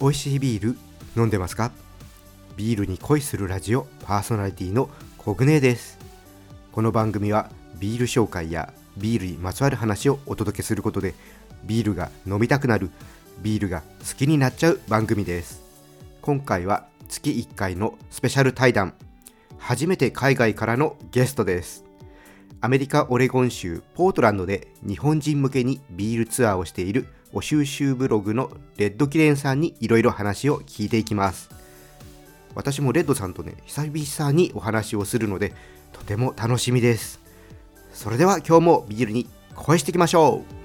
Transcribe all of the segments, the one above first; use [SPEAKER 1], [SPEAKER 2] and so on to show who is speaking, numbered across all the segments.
[SPEAKER 1] 美味しいビール飲んでますか？ビールに恋するラジオパーソナリティのコグネです。この番組はビール紹介やビールにまつわる話をお届けすることでビールが飲みたくなるビールが好きになっちゃう番組です。今回は月1回のスペシャル対談初めて海外からのゲストです。アメリカ・オレゴン州ポートランドで日本人向けにビールツアーをしているお収集ブログのレッドキレンさんにいろいろ話を聞いていきます。私もレッドさんとね久々にお話をするのでとても楽しみです。それでは今日もビールに恋していきましょう。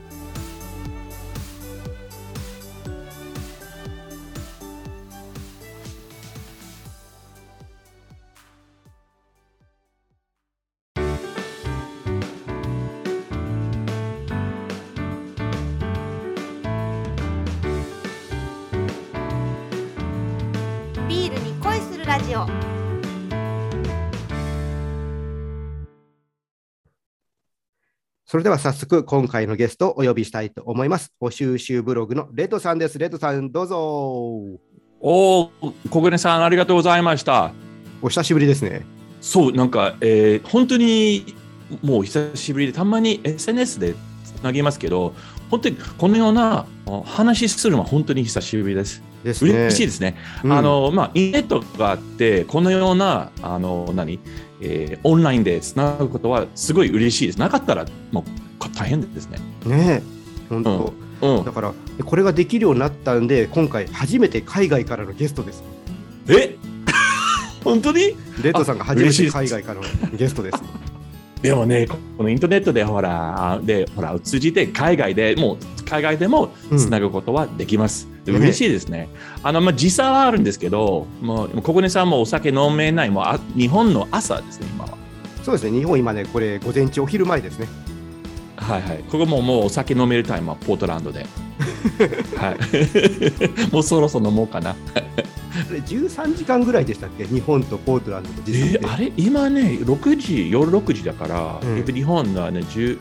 [SPEAKER 1] それでは早速今回のゲストをお呼びしたいと思いますお収集ブログのレッドさんですレッドさんどうぞ
[SPEAKER 2] おお、小暮さん、ありがとうございました。
[SPEAKER 1] お久しぶりですね
[SPEAKER 2] そう、なんか、えー本当にもう久しぶりで、たまに SNS でつなげますけど、本当にこのようなあ話するのは本当に久しぶりです。
[SPEAKER 1] ですね。
[SPEAKER 2] 嬉しいですね。
[SPEAKER 1] うん。
[SPEAKER 2] あの、まあ、インターネットがあって、このような、あの、何、えーオンラインでつなぐことはすごい嬉しいです。なかったら、もうこ大変ですね。
[SPEAKER 1] ねえ本当、
[SPEAKER 2] うん。
[SPEAKER 1] だ。からこれができるようになったんで今回初めて海外からのゲストです。
[SPEAKER 2] え？本当に？
[SPEAKER 1] レッドさんが初めて海外からのゲストです
[SPEAKER 2] でもね、このインターネットでほら、でほら通じて海外でもう海外でもつなぐことはできます。で
[SPEAKER 1] ね
[SPEAKER 2] 嬉しいですね。あのまあ時差はあるんですけど、もう小暮さんもお酒飲めないもうあ日本の朝ですね今は。
[SPEAKER 1] そうですね日本今ねこれ午前中お昼前ですね
[SPEAKER 2] はいはい。ここももうお酒飲めるタイムはポートランドで。はい。もうそろそろ飲もうかな。
[SPEAKER 1] あれ13時間ぐらいでしたっけ？日本とポートランドの時差って、
[SPEAKER 2] えーあれ？今ね6時夜6時だから、
[SPEAKER 1] うん
[SPEAKER 2] やっぱ日本のはね10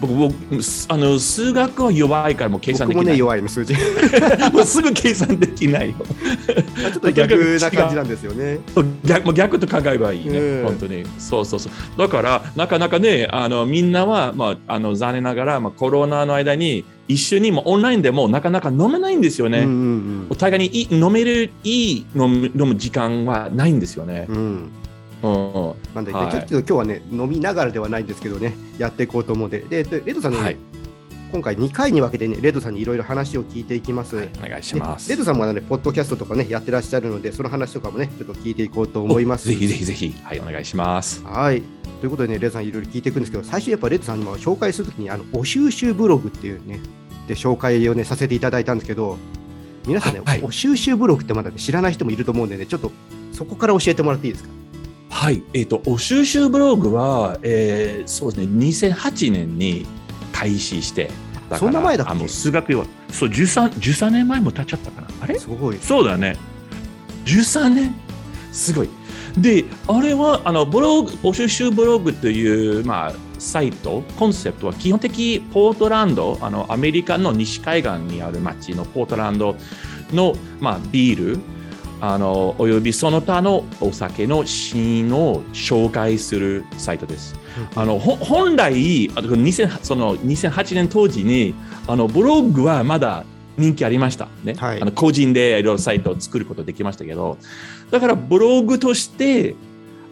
[SPEAKER 2] 僕僕すあの数学は弱いからもう計算できない。
[SPEAKER 1] 僕もね弱いの数字ち
[SPEAKER 2] もうすぐ計算できないよ。
[SPEAKER 1] ょっと逆な感じなんですよね
[SPEAKER 2] 逆もう逆と考えればいいね、
[SPEAKER 1] うん
[SPEAKER 2] 本当に。そうそうそう。だから、なかなかね、あのみんなは、まあ、あの残念ながら、まあ、コロナの間に、一緒にもオンラインでもなかなか飲めないんですよね。
[SPEAKER 1] うんうん
[SPEAKER 2] お互いにいい飲める、いい飲む飲む時間はないんですよね
[SPEAKER 1] う。んうん
[SPEAKER 2] うん
[SPEAKER 1] なんで、
[SPEAKER 2] はい
[SPEAKER 1] ちょっと今日はね飲みながらではないんですけどねやっていこうと思うんでででレッドさんのね、
[SPEAKER 2] はい
[SPEAKER 1] 今回2回に分けてねレッドさんにいろいろ話を聞いていきます、
[SPEAKER 2] はいお願いします。
[SPEAKER 1] レッドさんもね、ポッドキャストとかね、やってらっしゃるので、その話とかもね、ちょっと聞いていこうと思います。
[SPEAKER 2] ぜひぜひぜひ、はい、お願いします。
[SPEAKER 1] はい。ということでね、レッドさんいろいろ聞いていくんですけど、最初やっぱレッドさんにも紹介するときに、あの、お収集ブログっていうね、で紹介をね、させていただいたんですけど、皆さんね、
[SPEAKER 2] はい
[SPEAKER 1] お収集ブログってまだね、知らない人もいると思うんでね、ちょっとそこから教えてもらっていいですか？
[SPEAKER 2] はい、えっ、と、お収集ブログは、えーそうですね、2008年に開始して、
[SPEAKER 1] そんな前だっけ？
[SPEAKER 2] あの数学は、そう、13、13年前も経っちゃったかな。あれ？
[SPEAKER 1] すごい。
[SPEAKER 2] そうだね。13年？すごい。で、あれは、あの、ブログ、お収集ブログという、まあ、サイト、コンセプトは基本的ポートランド、あの、アメリカの西海岸にある町のポートランドの、まあ、ビール、あの、およびその他のお酒のシーンを紹介するサイトです。あのほ本来あの2000その2008年当時にあのブログはまだ人気ありました。ね、
[SPEAKER 1] はい。
[SPEAKER 2] あの個人でいろいろサイトを作ることできましたけど。だからブログとして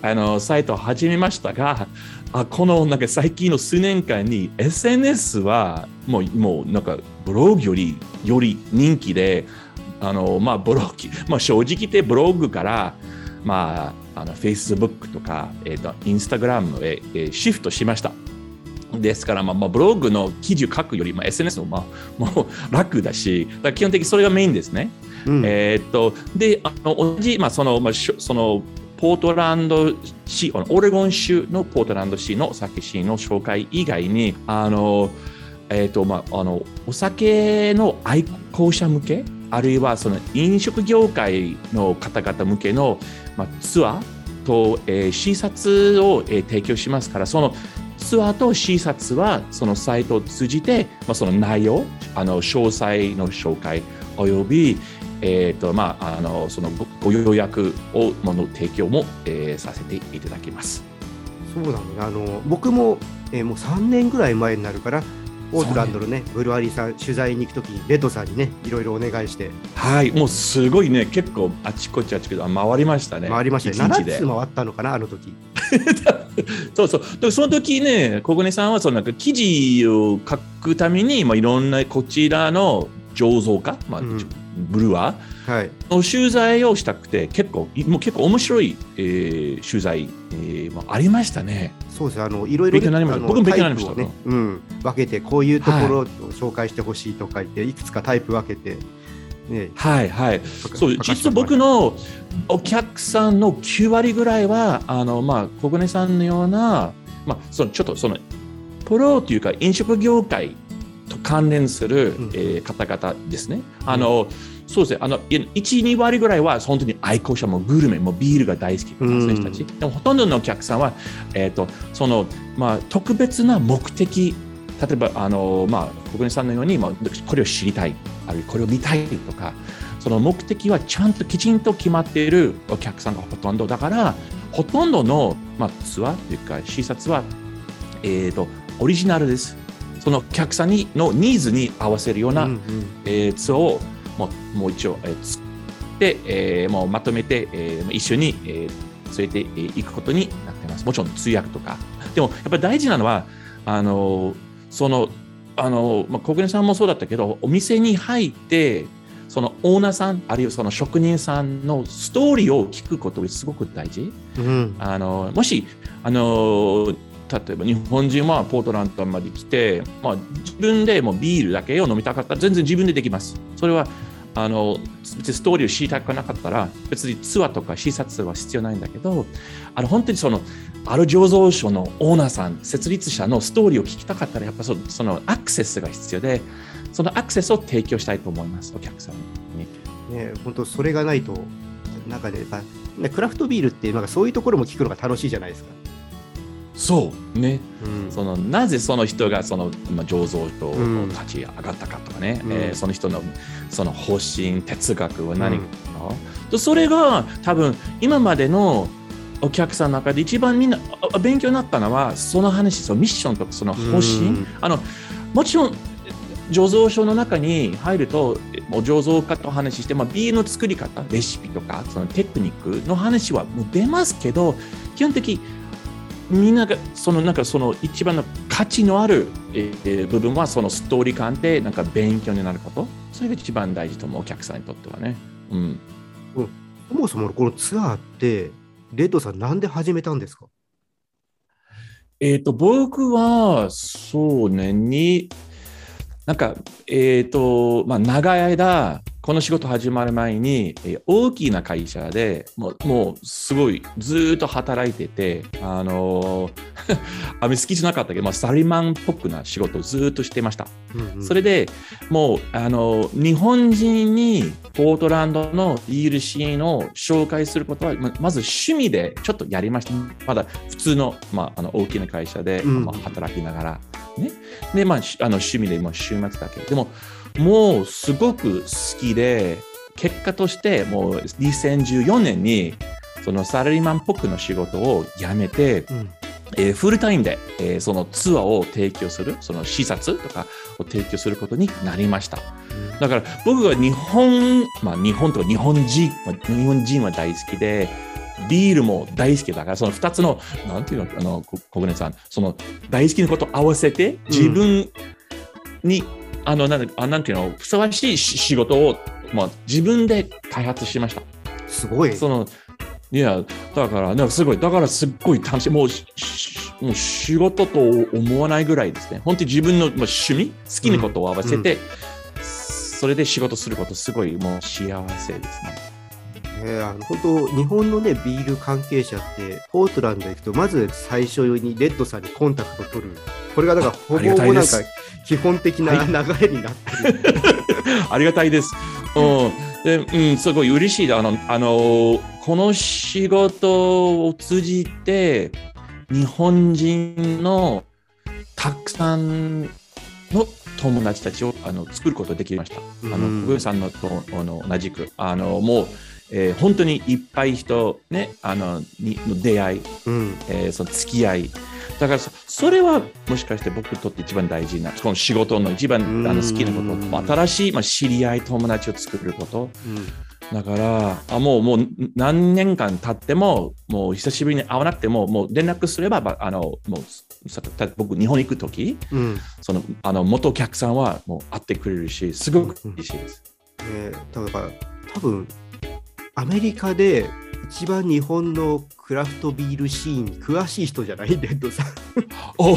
[SPEAKER 2] あのサイトを始めましたがあこのなんか最近の数年間に SNS はもうもうなんかブログよりより人気であの、まあ、ブログ、まあ、正直言ってブログからまあ、あの Facebook とか、えー、と Instagram へ、えーシフトしました。ですから、まあまあ、ブログの記事を書くより、まあ、SNS の、まあ、もう楽だし、だ基本的にそれがメインですね。
[SPEAKER 1] うん
[SPEAKER 2] えーっと、で、あの同じ、まあ、その、まあ、しょその、ポートランド市、オレゴン州のポートランド市の酒シーンの紹介以外に、あの、えーと、まあ、あの、お酒の愛好者向け、あるいはその飲食業界の方々向けの、まあ、ツアーと、えー視察を、えー提供しますから、そのツアーと視察はそのサイトを通じて、まあ、その内容、あの詳細の紹介および、えーとまあ、あのそのごご予約をもの提供も、えーさせていただきます。
[SPEAKER 1] そうなのねあの僕も、えーもう3年ぐらい前になるからポートランドのねブルワリーさん取材に行くときにレッドさんにねいろいろお願いして。
[SPEAKER 2] はい、もうすごいね、結構あちこちあちこちあ回りましたね。
[SPEAKER 1] 回りましたね。7
[SPEAKER 2] 一日で。
[SPEAKER 1] つ回ったのかなあの時。
[SPEAKER 2] そうそう。でその時ね、小金さんはそのなんか記事を書くために、まあ、いろんなこちらの醸造家、まあ
[SPEAKER 1] うん
[SPEAKER 2] ブルワ
[SPEAKER 1] はい。
[SPEAKER 2] ーの取材をしたくて、結構、もう結構面白い、えー取材、えーもありましたね。
[SPEAKER 1] そうですあのいろいろ
[SPEAKER 2] 勉強になりました。
[SPEAKER 1] あの
[SPEAKER 2] 僕も勉強になりました。
[SPEAKER 1] ね、うん、分けてこういうところを紹介してほしいとか言って、い、くつかタイプ分けてね。
[SPEAKER 2] はいはい。そう実は僕のお客さんの9割ぐらいはあの、まあ、小金さんのような、まあ、そのちょっとそのプロというか飲食業界と関連する、
[SPEAKER 1] うん。
[SPEAKER 2] えー方々ですね。あのそうですね。あの1、2割ぐらいは本当に愛好者もグルメもビールが大好きなそういう人たち、でもほとんどのお客さんは、えーとそのまあ、特別な目的例えばあの、まあ、小国さんのように、まあ、これを知りたいあるいはこれを見たいとかその目的はちゃんときちんと決まっているお客さんがほとんどだからほとんどの、まあ、ツアーというか視察は、えー、とオリジナルですそのお客さんにのニーズに合わせるような、
[SPEAKER 1] うんうん
[SPEAKER 2] えーツアーをもうもう一応、えー作って、えーもうまとめて、えー一緒に、えー連れてえーいくことになってます。もちろん通訳とか。でもやっぱり大事なのは、あのその、あのまあ、小暮さんもそうだったけど、お店に入って、そのオーナーさん、あるいはその職人さんのストーリーを聞くことがすごく大事。
[SPEAKER 1] うん
[SPEAKER 2] あのもしあの例えば日本人はポートランドまで来て、まあ、自分でもビールだけを飲みたかったら全然自分でできます。それはあの別にストーリーを知りたくなかったら別にツアーとか視察は必要ないんだけどあの本当にそのある醸造所のオーナーさん設立者のストーリーを聞きたかったらやっぱそそのアクセスが必要でそのアクセスを提供したいと思いますお客さんに。
[SPEAKER 1] ね本当それがないとなんかねクラフトビールってなんかそういうところも聞くのが楽しいじゃないですか。
[SPEAKER 2] そうね。
[SPEAKER 1] うん。
[SPEAKER 2] そのなぜその人がその、まあ、醸造と
[SPEAKER 1] うん。
[SPEAKER 2] 立ち上がったかとかね、
[SPEAKER 1] うん。
[SPEAKER 2] えーその人のその方針哲学は何か
[SPEAKER 1] うん
[SPEAKER 2] と、それが多分今までのお客さんの中で一番みんなあ勉強になったのはその話そのミッションとかその方針、
[SPEAKER 1] うん。
[SPEAKER 2] あのもちろん醸造所の中に入るともう醸造家と話して、まあ、ビールの作り方レシピとかそのテクニックの話はもう出ますけど基本的みんながそのなんかその一番の価値のある、えー部分はそのストーリー感でなんか勉強になること。それが一番大事と思うお客さんにとってはね。うん、
[SPEAKER 1] そもそもこのツアーってレッドさんなんで始めたんですか？
[SPEAKER 2] えっ、と僕はそうねになんかえっ、とまあ長い間この仕事始まる前に、えー大きな会社でもうもうすごいずーっと働いててあのー あんまり好きじゃなかったけど、まあ、サラリーマンっぽくな仕事をずーっとしてました。
[SPEAKER 1] うんうん
[SPEAKER 2] それでもうあの日本人にポートランドのビールシーンを紹介することはままず趣味でちょっとやりました。まだ普通の,、まあ、あの大きな会社で、
[SPEAKER 1] うん
[SPEAKER 2] まあ、働きながら。ね、で、まあ、しあの趣味でもう週末だけ。でももうすごく好きで結果としてもう2014年にそのサラリーマンっぽくの仕事を辞めて、
[SPEAKER 1] うん。
[SPEAKER 2] えーフルタイムで、えーそのツアーを提供する、その視察とかを提供することになりました。だから僕が日本、まあ日本とか日本人、まあ日本人は大好きで、ビールも大好きだから、その二つの、なんていうの、あの、こ小舟さん、その大好きなことを合わせて、自分に、あの、なんあなんていうの、ふさわしいし仕事を、まあ自分で開発しました。
[SPEAKER 1] すごい。
[SPEAKER 2] そのいやだからなんかすごいだからすっごい楽しいもうもう仕事と思わないぐらいですね本当に自分のまあ趣味好きなことを合わせて、それで仕事することすごいもう幸せですね
[SPEAKER 1] えーあの本当、日本のね、ビール関係者って、ポートランド行くと、まず最初にレッドさんにコンタクト取る。これがだから、ほぼほぼなんか基本的な
[SPEAKER 2] はい
[SPEAKER 1] 流れになってる。
[SPEAKER 2] ありがたいです。うん、で、うん、すごい嬉しい。あの、あの、この仕事を通じて、日本人のたくさんの友達たちをあの作ることができました。あの
[SPEAKER 1] うん
[SPEAKER 2] 小暮さんのとあの同じくあのもう、えー本当にいっぱい人、ね、あのにの出会い、
[SPEAKER 1] うん
[SPEAKER 2] えーその付き合いだからそそれはもしかして僕にとって一番大事なこの仕事の一番あの好きなこ
[SPEAKER 1] うん
[SPEAKER 2] と新しい、まあ、知り合い友達を作ること。
[SPEAKER 1] うん。
[SPEAKER 2] だからあもうもう何年間経ってももう久しぶりに会わなくてももう連絡すればばあのもう僕日本に行く時
[SPEAKER 1] うん。
[SPEAKER 2] そのあの元お客さんはもう会ってくれるしすごく嬉しいです。
[SPEAKER 1] ねだから多分アメリカで一番日本のクラフトビールシーンに詳しい人じゃない？レッドさん。
[SPEAKER 2] お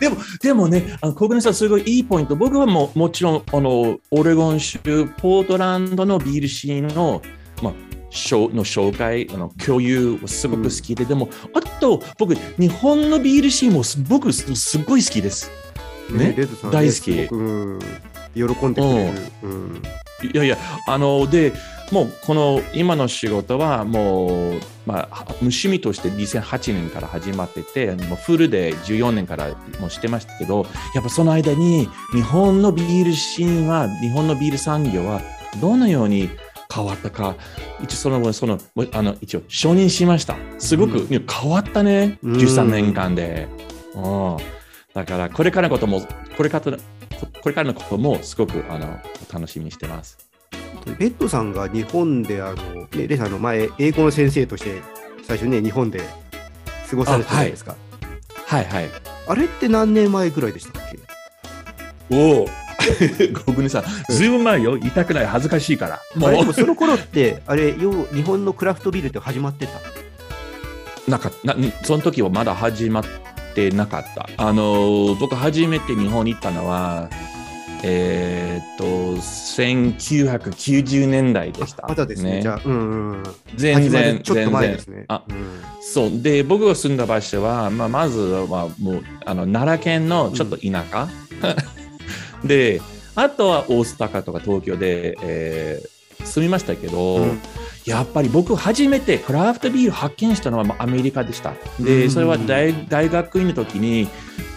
[SPEAKER 2] でも、でもね、あの小暮さん、すごいいいポイント。僕はもうもちろん、あの、オレゴン州、ポートランドのビールシーンの、まあ、しょの紹介、あの共有はすごく好きで、でも、あと、僕、日本のビールシーンもす僕、すごい好きです。ね？
[SPEAKER 1] レッドさん、
[SPEAKER 2] 大好き
[SPEAKER 1] 喜んでくれる。うん
[SPEAKER 2] いやいや、あの、で、もうこの今の仕事はもう、まあ、無趣味として2008年から始まってて、もうフルで14年からもうしてましたけど、やっぱその間に日本のビールシーンは、日本のビール産業はどのように変わったか、一応その、その、あの、一応承認しました。すごく、変わったね、
[SPEAKER 1] うん
[SPEAKER 2] 13年間で。うん。だから、これからのことも、これからの、これからのこともすごくあの楽しみにしてます。
[SPEAKER 1] レッドさんが日本であの、ね、レイさんあの前英語の先生として最初ね日本で過ごされてたじゃないですか。
[SPEAKER 2] はいはい。
[SPEAKER 1] あれって何年前ぐらいでしたっけ？
[SPEAKER 2] おお。ごめんなさい。ずいぶん前よ。痛くない。恥ずかしいから。もう、
[SPEAKER 1] その頃ってあれよう日本のクラフトビールって始まってた？
[SPEAKER 2] なんか、なその時はまだ始まってなかった。あの、僕初めて日本に行ったのは、えーっと、1990年代でした。
[SPEAKER 1] まだですね。じゃあ、うんうんうん。
[SPEAKER 2] 全然、
[SPEAKER 1] ちょっと前
[SPEAKER 2] 全然
[SPEAKER 1] ですね。
[SPEAKER 2] あ
[SPEAKER 1] うん
[SPEAKER 2] そう。で、僕が住んだ場所は、まあ、まずはもう、あの、奈良県のちょっと田舎。で、あとは大阪とか東京で、えー住みましたけど、
[SPEAKER 1] うん
[SPEAKER 2] やっぱり僕初めてクラフトビール発見したのはまあアメリカでした。で、
[SPEAKER 1] うん
[SPEAKER 2] それは大大学院の時に、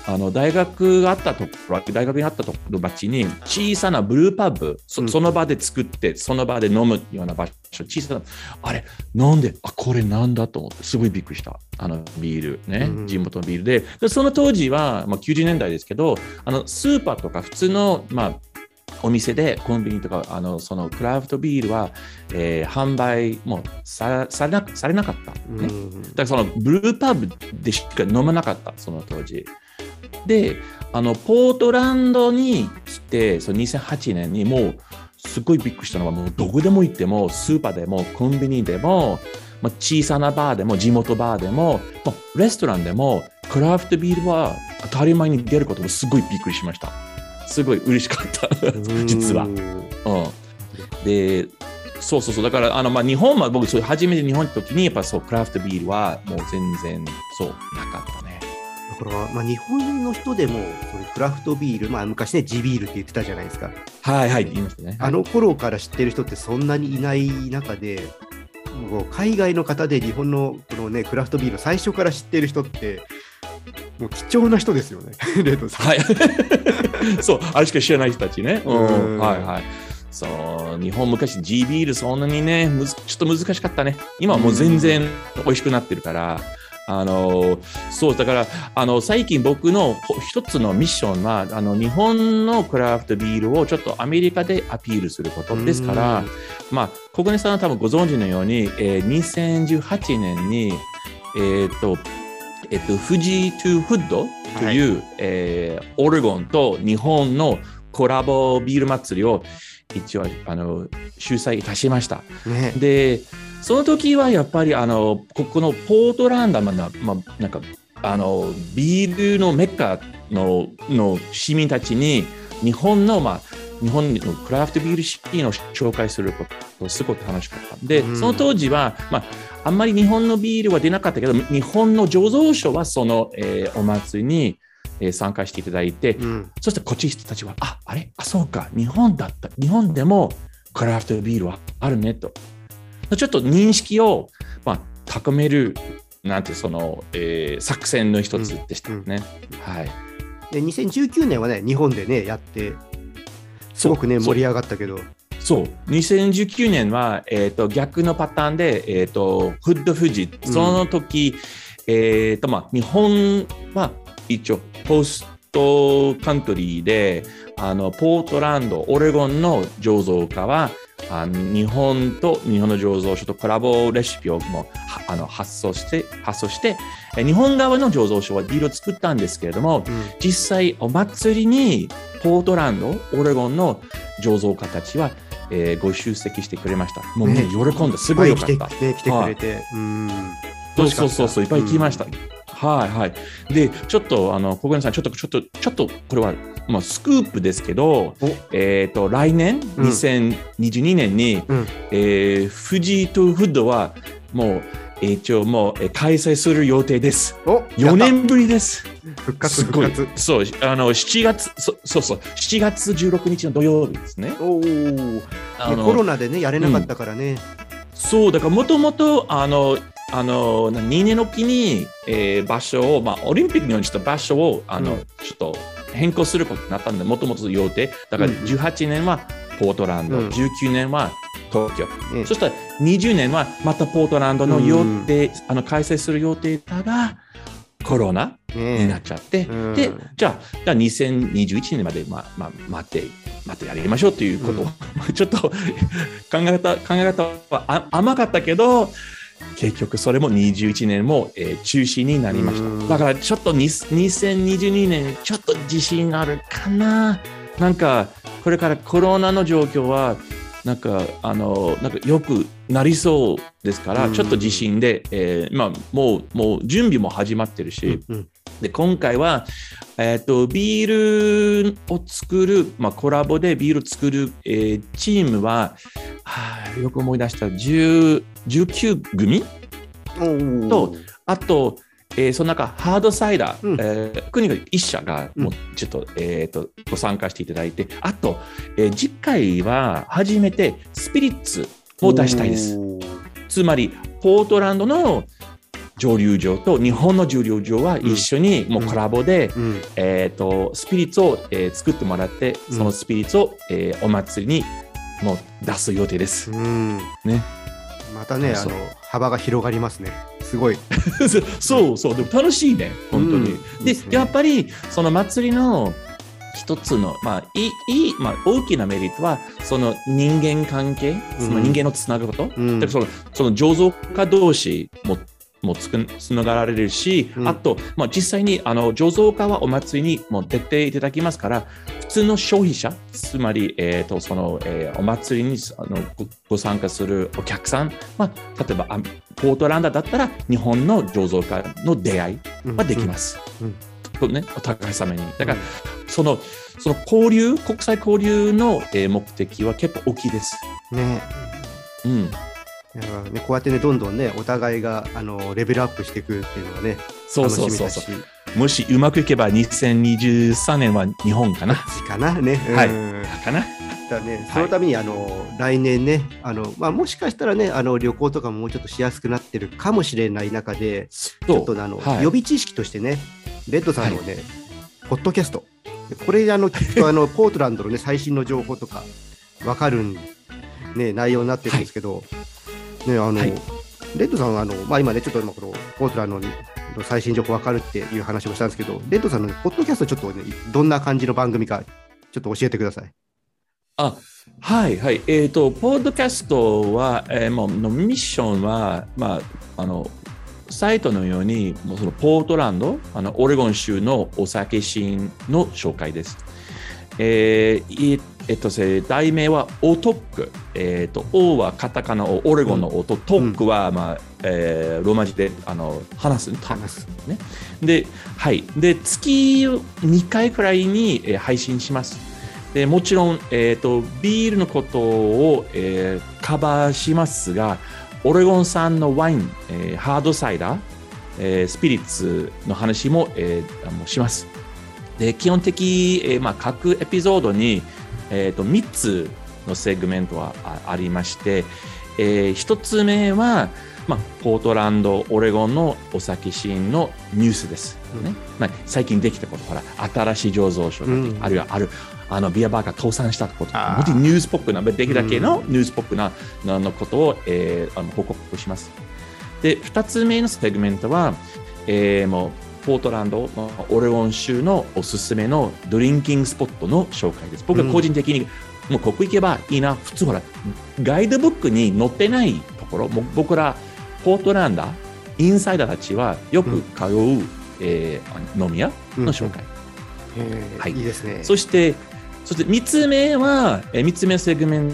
[SPEAKER 2] あの大学があったところ、大学にあったところ町に小さなブルーパブ、そ
[SPEAKER 1] うん
[SPEAKER 2] その場で作って、その場で飲むような場所、小さな、あれ、なんで、あ、これなんだと思って、すごいびっくりした。あのビールね、
[SPEAKER 1] うん
[SPEAKER 2] 地元のビールで。でその当時は、まあ、90年代ですけど、あのスーパーとか普通の、まあ、お店でコンビニとかあのそのクラフトビールは、えー販売もさされなされなかった、ね
[SPEAKER 1] うん。
[SPEAKER 2] だからそのブルーパブでしか飲まなかった。その当時。であのポートランドに来てその2008年にもうすごいびっくりしたのはもうどこでも行ってもスーパーでもコンビニでも、まあ、小さなバーでも地元バーでも、まあ、レストランでもクラフトビールは当たり前に出ることもすごいびっくりしましたすごい嬉しかった。実は。
[SPEAKER 1] うん。
[SPEAKER 2] うん、でそうそうそう。だからあの、まあ、日本は僕そう初めて日本に行った時にやっぱそうクラフトビールはもう全然そうなかったね。
[SPEAKER 1] だから、まあ、日本の人でもそのクラフトビール、まあ、昔ね地ビールって言ってたじゃないですか。
[SPEAKER 2] はいはい言いましたね。
[SPEAKER 1] あの頃から知ってる人ってそんなにいない中で、海外の方で日本のこの、ね、クラフトビールを最初から知ってる人って、もう貴重な人ですよね、レイトさん。
[SPEAKER 2] はい。そうあれしか知らない人たちね。う
[SPEAKER 1] うん。
[SPEAKER 2] んはいはい。そう日本昔 G ビールそんなにねむずちょっと難しかったね。今はもう全然美味しくなってるから、あのそうだからあの最近僕のほ一つのミッションはあの日本のクラフトビールをちょっとアメリカでアピールすることですから、まあ、小金さんは多分ご存知のように、えー2018年に、えーっと、えっと、富士トゥフッドという、えーオレゴンと日本のコラボビール祭りを一応あの主催いたしました。
[SPEAKER 1] うんね、
[SPEAKER 2] で、その時はやっぱりあのここのポートランド、まあなまあ、なんかあのビールのメッカのの市民たちに日本の、まあ、日本のクラフトビールシーンを紹介することすごく楽しかった。で、
[SPEAKER 1] うん
[SPEAKER 2] その当時は、まあ、あんまり日本のビールは出なかったけど、日本の醸造所はその、えーお祭りに、えー参加していただいて、
[SPEAKER 1] うん
[SPEAKER 2] そしてこっち人たちは、あ、あれ？あ、そうか、日本だった。日本でもクラフトビールはあるねと。ちょっと認識を、まあ、高める、なんてその、えー作戦の一つでしたね。はい。
[SPEAKER 1] で2019年はね、日本でね、やって、すごくね、盛り上がったけど、
[SPEAKER 2] そう、2019年は、えー、と逆のパターンで、えー、とフッド富士、その時、えーとまあ、日本は一応、ポストカントリーで、あのポートランド、オレゴンの醸造家は、あの日本と日本の醸造所とコラボレシピをもうあの発送して、発送して、日本側の醸造所はビールを作ったんですけれども、
[SPEAKER 1] うん
[SPEAKER 2] 実際お祭りにポートランド、オレゴンの醸造家たちは、えーご出席してくれました。もうみんな喜んだ。すごいよかった。
[SPEAKER 1] 来て,、ね、来てくれて、うん。
[SPEAKER 2] そうそうそうそう、いっぱい来ました。
[SPEAKER 1] うん
[SPEAKER 2] はいはい。で、ちょっと、あの、小金さん、ちょっと、ちょっと、ちょっと、これは、まあ、スクープですけど
[SPEAKER 1] お、
[SPEAKER 2] えっ、と、来年、
[SPEAKER 1] うん
[SPEAKER 2] 2022年に、
[SPEAKER 1] うん
[SPEAKER 2] えー富士トゥフッドは、もう、一応もう、えー開催する予定です。
[SPEAKER 1] お
[SPEAKER 2] 4年ぶりです。
[SPEAKER 1] 復活復活。。
[SPEAKER 2] そう、あの、7月、そそうそう、7月16日の土曜日ですね。
[SPEAKER 1] おー
[SPEAKER 2] あの
[SPEAKER 1] ねコロナでね、やれなかったからね。
[SPEAKER 2] そう、だからもともと、あの、あの、な2年おきに、えー場所を、まあ、オリンピックのようにした場所を、あの、
[SPEAKER 1] うん
[SPEAKER 2] ちょっと変更することになったんで、もともと予定。だから
[SPEAKER 1] うん
[SPEAKER 2] 18年はポートランド、
[SPEAKER 1] うん
[SPEAKER 2] 19年は東京。
[SPEAKER 1] ね
[SPEAKER 2] そしたら20年はまたポートランドの予定、あの、開催する予定だが、コロナになっ
[SPEAKER 1] ね
[SPEAKER 2] ちゃって、
[SPEAKER 1] うん。
[SPEAKER 2] で、じゃあ、じゃあ2021年まで、まあ、まあ、待って、待ってやりましょうということ。を、ちょっと考え方、考え方はあ甘かったけど、結局それも21年も、えー中止になりまし
[SPEAKER 1] うん。
[SPEAKER 2] た。だからちょっとに2022年、ちょっと自信あるかな。なんか、これからコロナの状況は、なんか、あの、なんかよくなりそうですから、
[SPEAKER 1] うん。
[SPEAKER 2] ちょっと自信で、えーまあ、もう、もう準備も始まってるし、
[SPEAKER 1] うん
[SPEAKER 2] で今回は、えー、とビールを作る、まあ、コラボでビールを作る、えーチームは、はあよく思い出した10 19組？とあと、えーその中ハードサイダー、
[SPEAKER 1] うん。
[SPEAKER 2] えー国が1社がもうちょっと,、えー、とご参加していただいてあと、えー次回は初めてスピリッツを出したいです。つまりポートランドの蒸留所と日本の蒸留所は一緒にもうコラボで、
[SPEAKER 1] うん。
[SPEAKER 2] えー、とスピリッツを、えー作ってもらって
[SPEAKER 1] うん。
[SPEAKER 2] そのスピリッツを、えーお祭りにもう出す予定です。
[SPEAKER 1] うん。
[SPEAKER 2] ね、
[SPEAKER 1] またね、あの幅が広がりますね。すごい。
[SPEAKER 2] そうそう。でも楽しいね。本当に。
[SPEAKER 1] うん。
[SPEAKER 2] で
[SPEAKER 1] ね。
[SPEAKER 2] やっぱりその祭りの一つの、まあ、いいまあ、大きなメリットはその人間関係、その人間のつなぐこと、
[SPEAKER 1] うん。
[SPEAKER 2] そのその醸造家同士ももつくつながられるし、
[SPEAKER 1] うん
[SPEAKER 2] あと、まあ、実際にあの醸造家はお祭りにも出ていただきますから普通の消費者つまり、えーとそのえーお祭りにあのごご参加するお客さん、まあ、例えばあポートランドだったら日本の醸造家の出会いはできます。
[SPEAKER 1] うん
[SPEAKER 2] とね、お互い様に。だから、そのその交流、国際交流の、えー目的は結構大きいです。
[SPEAKER 1] ね。
[SPEAKER 2] うん、
[SPEAKER 1] ね、こうやってね、どんどんね、お互いがあのレベルアップしていくっていうのがね、
[SPEAKER 2] そう
[SPEAKER 1] 楽しみだし
[SPEAKER 2] そう。そうそう。もしうまくいけば2023年は日本かな。
[SPEAKER 1] かな？ね。
[SPEAKER 2] はい。
[SPEAKER 1] うん
[SPEAKER 2] かな。
[SPEAKER 1] だね、そのために、あの来年ね、あのまあ、もしかしたらね、あの旅行とかももうちょっとしやすくなってるかもしれない中で、
[SPEAKER 2] ち
[SPEAKER 1] ちょっとねあの、
[SPEAKER 2] はい。
[SPEAKER 1] 予備知識としてね、レッドさんのね、ポッドキャスト、これあの聞くとあの ポートランドの、ね、最新の情報とか分かるん、ね、内容になってるんですけど、ね、あの
[SPEAKER 2] はい
[SPEAKER 1] レッドさんはあの、まあ、今ね、ちょっと今このポートランドの最新情報分かるっていう話をしたんですけど、レッドさんの、ね、ポッドキャスト、ちょっとね、どんな感じの番組か、ちょっと教えてください。
[SPEAKER 2] あはいはい。えっ、と、ポッドキャストは、えーもうのミッションは、まあ、あの、サイトのように、もうそのポートランド、あのオレゴン州のお酒シーンの紹介です。えーいえっとせ題名はオトック。えっと、O はカタカナをオレゴンの音、トックは、まあえーローマ字であの話す、
[SPEAKER 1] 話す
[SPEAKER 2] ね。で、はい。で、月2回くらいに、えー配信します。でもちろん、えーと、ビールのことを、えーカバーしますが、オレゴン産のワイン、えーハードサイダー、えースピリッツの話も,、えーあもうします。で基本的、えーまあ、各エピソードに、えー、と3つのセグメントはあありまして、え1つ目はまあ、ポートランド、オレゴンのお酒シーンのニュースです、ね
[SPEAKER 1] うん。
[SPEAKER 2] まあ、最近できたこと、ほら、新しい醸造所
[SPEAKER 1] うん。
[SPEAKER 2] あるいはあるあのビアバーが倒産したこと、本当にニュースっぽくな、できるだけの
[SPEAKER 1] う
[SPEAKER 2] ニュースっぽくななのことを、えーあの報告します。で、2つ目のセグメントは、えーもうポートランド、まあオレゴン州のおすすめのドリンキングスポットの紹介です。僕は個人的に、もうここ行けばいいな、普通ほら、ガイドブックに載ってないところ、僕ら、ポートランダー、インサイダーたちはよく通う、えー飲み屋の紹介。
[SPEAKER 1] へー
[SPEAKER 2] はい
[SPEAKER 1] いいですね。
[SPEAKER 2] そして、そして3つ目は、えー、3つ目のセグメン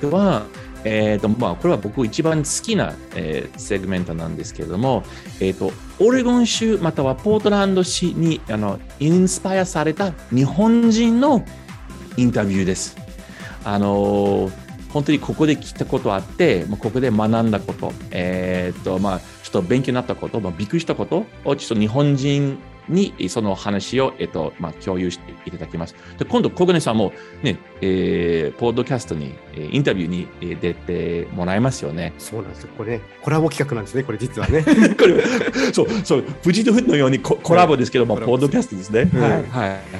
[SPEAKER 2] トは、えーとまあ、これは僕一番好きな、えーセグメントなんですけれども、えーと、オレゴン州またはポートランド市にあのインスパイアされた日本人のインタビューです。あのー本当にここで聞いたことあって、まあ、ここで学んだこと、えーとまあ、ちょっと勉強になったこと、まあ、びっくりしたことをちょっと日本人にその話を、えっとまあ、共有していただきます。で今度、小金さんも、ねえー、ポッドキャストに、えーインタビューにえー出てもらえますよね。
[SPEAKER 1] そうなんですよ。これね、コラボ企画なんですね、これ実はね。
[SPEAKER 2] これそうそう、富士とフのようにココラボですけど、まあ、
[SPEAKER 1] コラボ
[SPEAKER 2] ポッドキャストですね。
[SPEAKER 1] うん
[SPEAKER 2] はい、はい、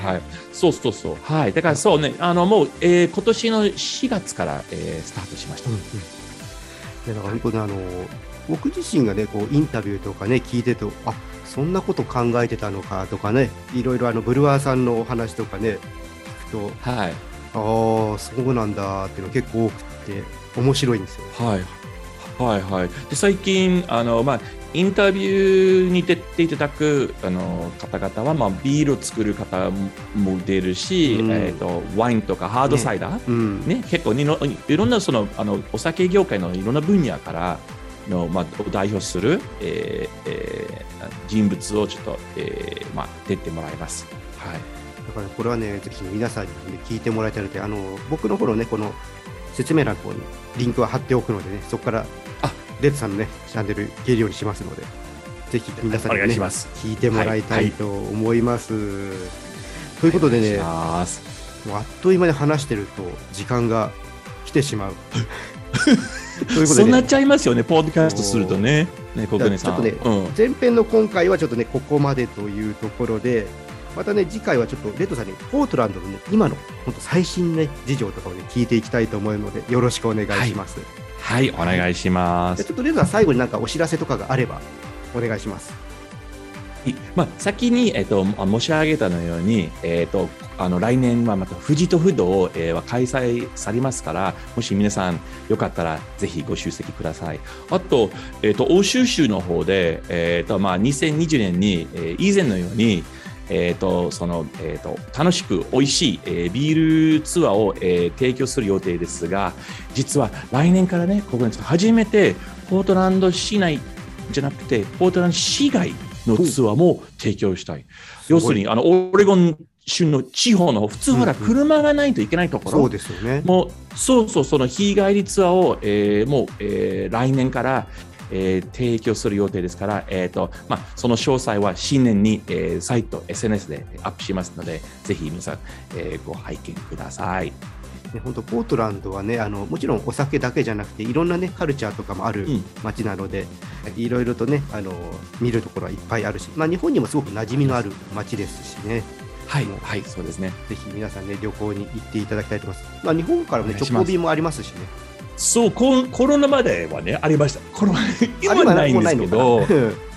[SPEAKER 2] はい。そうそうそう。はい。だからそうね、あの、もう、えー今年の4月から、えースタートしました。
[SPEAKER 1] うんうんでだから本当にあの僕自身がねこうインタビューとかね聞いてるとあそんなこと考えてたのかとかねいろいろあのブルワーさんのお話とかね聞くと
[SPEAKER 2] はい。
[SPEAKER 1] ああそうなんだっていうの結構多くて面白いんですよ。
[SPEAKER 2] はい。はいはい。で最近、あの、まあ、インタビューに出ていただくあの方々は、まあ、ビールを作る方も出るし、
[SPEAKER 1] うん
[SPEAKER 2] えー、とワインとかハードサイダー、
[SPEAKER 1] うん
[SPEAKER 2] ね結構にのいろんなそのあのお酒業界のいろんな分野からの、まあ、を代表する、えーえー人物をちょっと、えーまあ、出てもらいます。はい。
[SPEAKER 1] だからこれはねぜひ皆さんに、ね、聞いてもらいたいのであの僕の方のねこの説明欄の方にリンクは貼っておくのでねそこから
[SPEAKER 2] あ
[SPEAKER 1] レッドさんのねチャンネル消えるようにしますのでぜひ皆さん
[SPEAKER 2] お
[SPEAKER 1] に、ね。聞いてもらいたいと思います。ということでね、もうあっという間に話してると時間が来てしまう。ということで、ね、
[SPEAKER 2] そうなっちゃいますよね、ポッドキャストするとね。ね、国根さん。
[SPEAKER 1] ちょっとね
[SPEAKER 2] うん
[SPEAKER 1] 前編の今回はちょっとね、ここまでというところで、またね、次回はちょっとレッドさんにポートランドのね、今の本当最新ね、事情とかをね、聞いていきたいと思うので、よろしくお願いします。
[SPEAKER 2] はい、お願いします。
[SPEAKER 1] でちょっとレッドさん、最後になんかお知らせとかがあれば、お願いします。
[SPEAKER 2] まあ、先に、えっと、申し上げたのように、えっと、あの来年はまた富士と不動、えーは開催されますから、もし皆さんよかったらぜひご出席ください。あと、えっと、欧州州の方で、えっとまあ、2020年に、えー以前のように、えっとそのえっと楽しく美味しい、えービールツアーを、えー提供する予定ですが、実は来年からね、ここに初めてポートランド市内じゃなくて、ポートランド市外のツアーも提供したい。要するに、あの、オレゴン州の地方の、普通ほら、
[SPEAKER 1] うんうん
[SPEAKER 2] 車がないといけないところ、
[SPEAKER 1] そうですよね。
[SPEAKER 2] もう、そうそう、その日帰りツアーを、えーもう、えー来年から、えー提供する予定ですから、えーとまあ、その詳細は新年に、えーサイト、SNS でアップしますので、ぜひ皆さん、えーご拝見ください。
[SPEAKER 1] ね、本当ポートランドはねあのもちろんお酒だけじゃなくていろんなねカルチャーとかもある
[SPEAKER 2] うん。
[SPEAKER 1] 街なので、いろいろとねあの見るところはいっぱいあるし、まあ、日本にもすごく馴染みのある街ですしね。
[SPEAKER 2] はいはい、そうですね。
[SPEAKER 1] ぜひ皆さんね旅行に行っていただきたいと思います、まあ、日本からもね直行便もありますしね
[SPEAKER 2] そうコ、コロナまではね、ありました。コロナ、今
[SPEAKER 1] は
[SPEAKER 2] ないんですけど、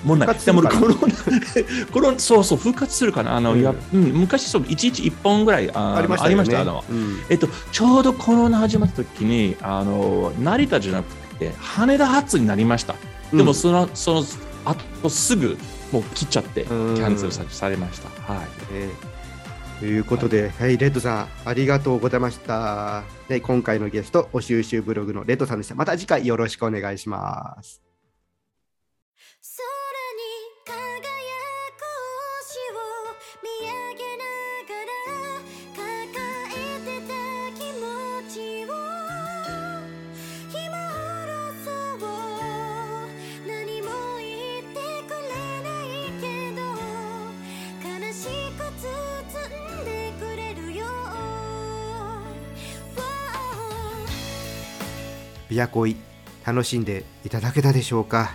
[SPEAKER 1] もうない
[SPEAKER 2] でもコロナ、コロナ、そうそう、復活するかな。あの、
[SPEAKER 1] うん
[SPEAKER 2] いや、うん、昔そう、一日一本ぐらい、あ
[SPEAKER 1] ありましたよね
[SPEAKER 2] あの、
[SPEAKER 1] うん
[SPEAKER 2] えっと、ちょうどコロナ始まった時に、あの、成田じゃなくて、羽田発になりました。でも、その、その、あとすぐ、もう切っちゃって、キ
[SPEAKER 1] うん
[SPEAKER 2] ャンセルさされました。はい。
[SPEAKER 1] ねということで、はい、レッドさん、ありがとうございました。で今回のゲスト、お収集ブログのレッドさんでした。また次回よろしくお願いします。
[SPEAKER 3] Wow
[SPEAKER 1] ビアコイ楽しんでいただけたでしょうか？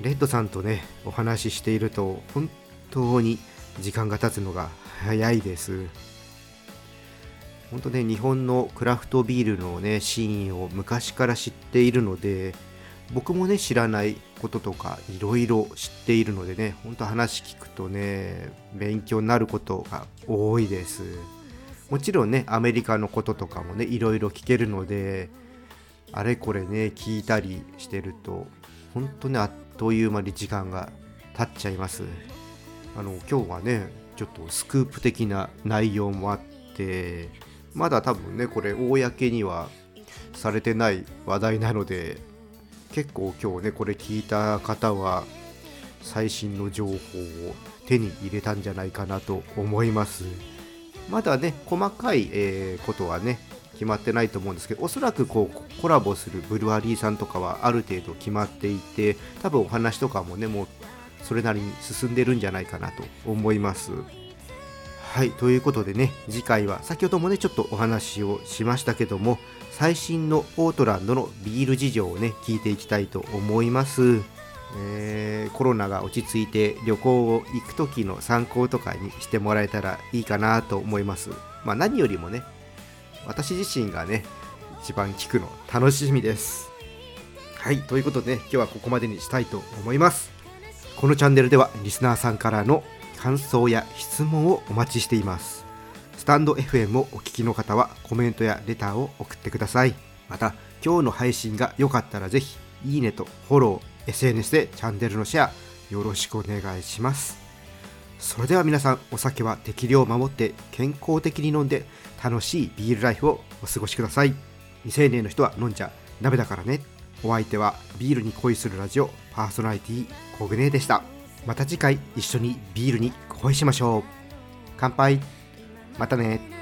[SPEAKER 1] レッドさんとねお話ししていると本当に時間が経つのが早いです。本当ね日本のクラフトビールのねシーンを昔から知っているので僕もね知らないこととかいろいろ知っているのでね本当話聞くとね勉強になることが多いです。もちろんねアメリカのこととかもねいろいろ聞けるのであれこれね聞いたりしてると本当ねあっという間に時間が経っちゃいます。あの今日はねちょっとスクープ的な内容もあってまだ多分ねこれ公にはされてない話題なので結構今日ねこれ聞いた方は最新の情報を手に入れたんじゃないかなと思います。まだね細かい、えーことはね決まってないと思うんですけどおそらくこうコラボするブルワリーさんとかはある程度決まっていて多分お話とかもねもうそれなりに進んでるんじゃないかなと思います。はいということでね次回は先ほどもねちょっとお話をしましたけども最新のポートランドのビール事情をね聞いていきたいと思います、えーコロナが落ち着いて旅行を行く時の参考とかにしてもらえたらいいかなと思います。まあ何よりもね私自身がね一番聞くの楽しみです。はいということで、ね、今日はここまでにしたいと思います。このチャンネルではリスナーさんからの感想や質問をお待ちしています。スタンド FM をお聞きの方はコメントやレターを送ってください。また今日の配信が良かったらぜひいいねとフォロー SNS でチャンネルのシェアよろしくお願いします。それでは皆さんお酒は適量を守って健康的に飲んで楽しいビールライフをお過ごしください。未成年の人は飲んじゃダメだからね。お相手はビールに恋するラジオパーソナリティコグネでした。また次回一緒にビールに恋しましょう。乾杯。またね。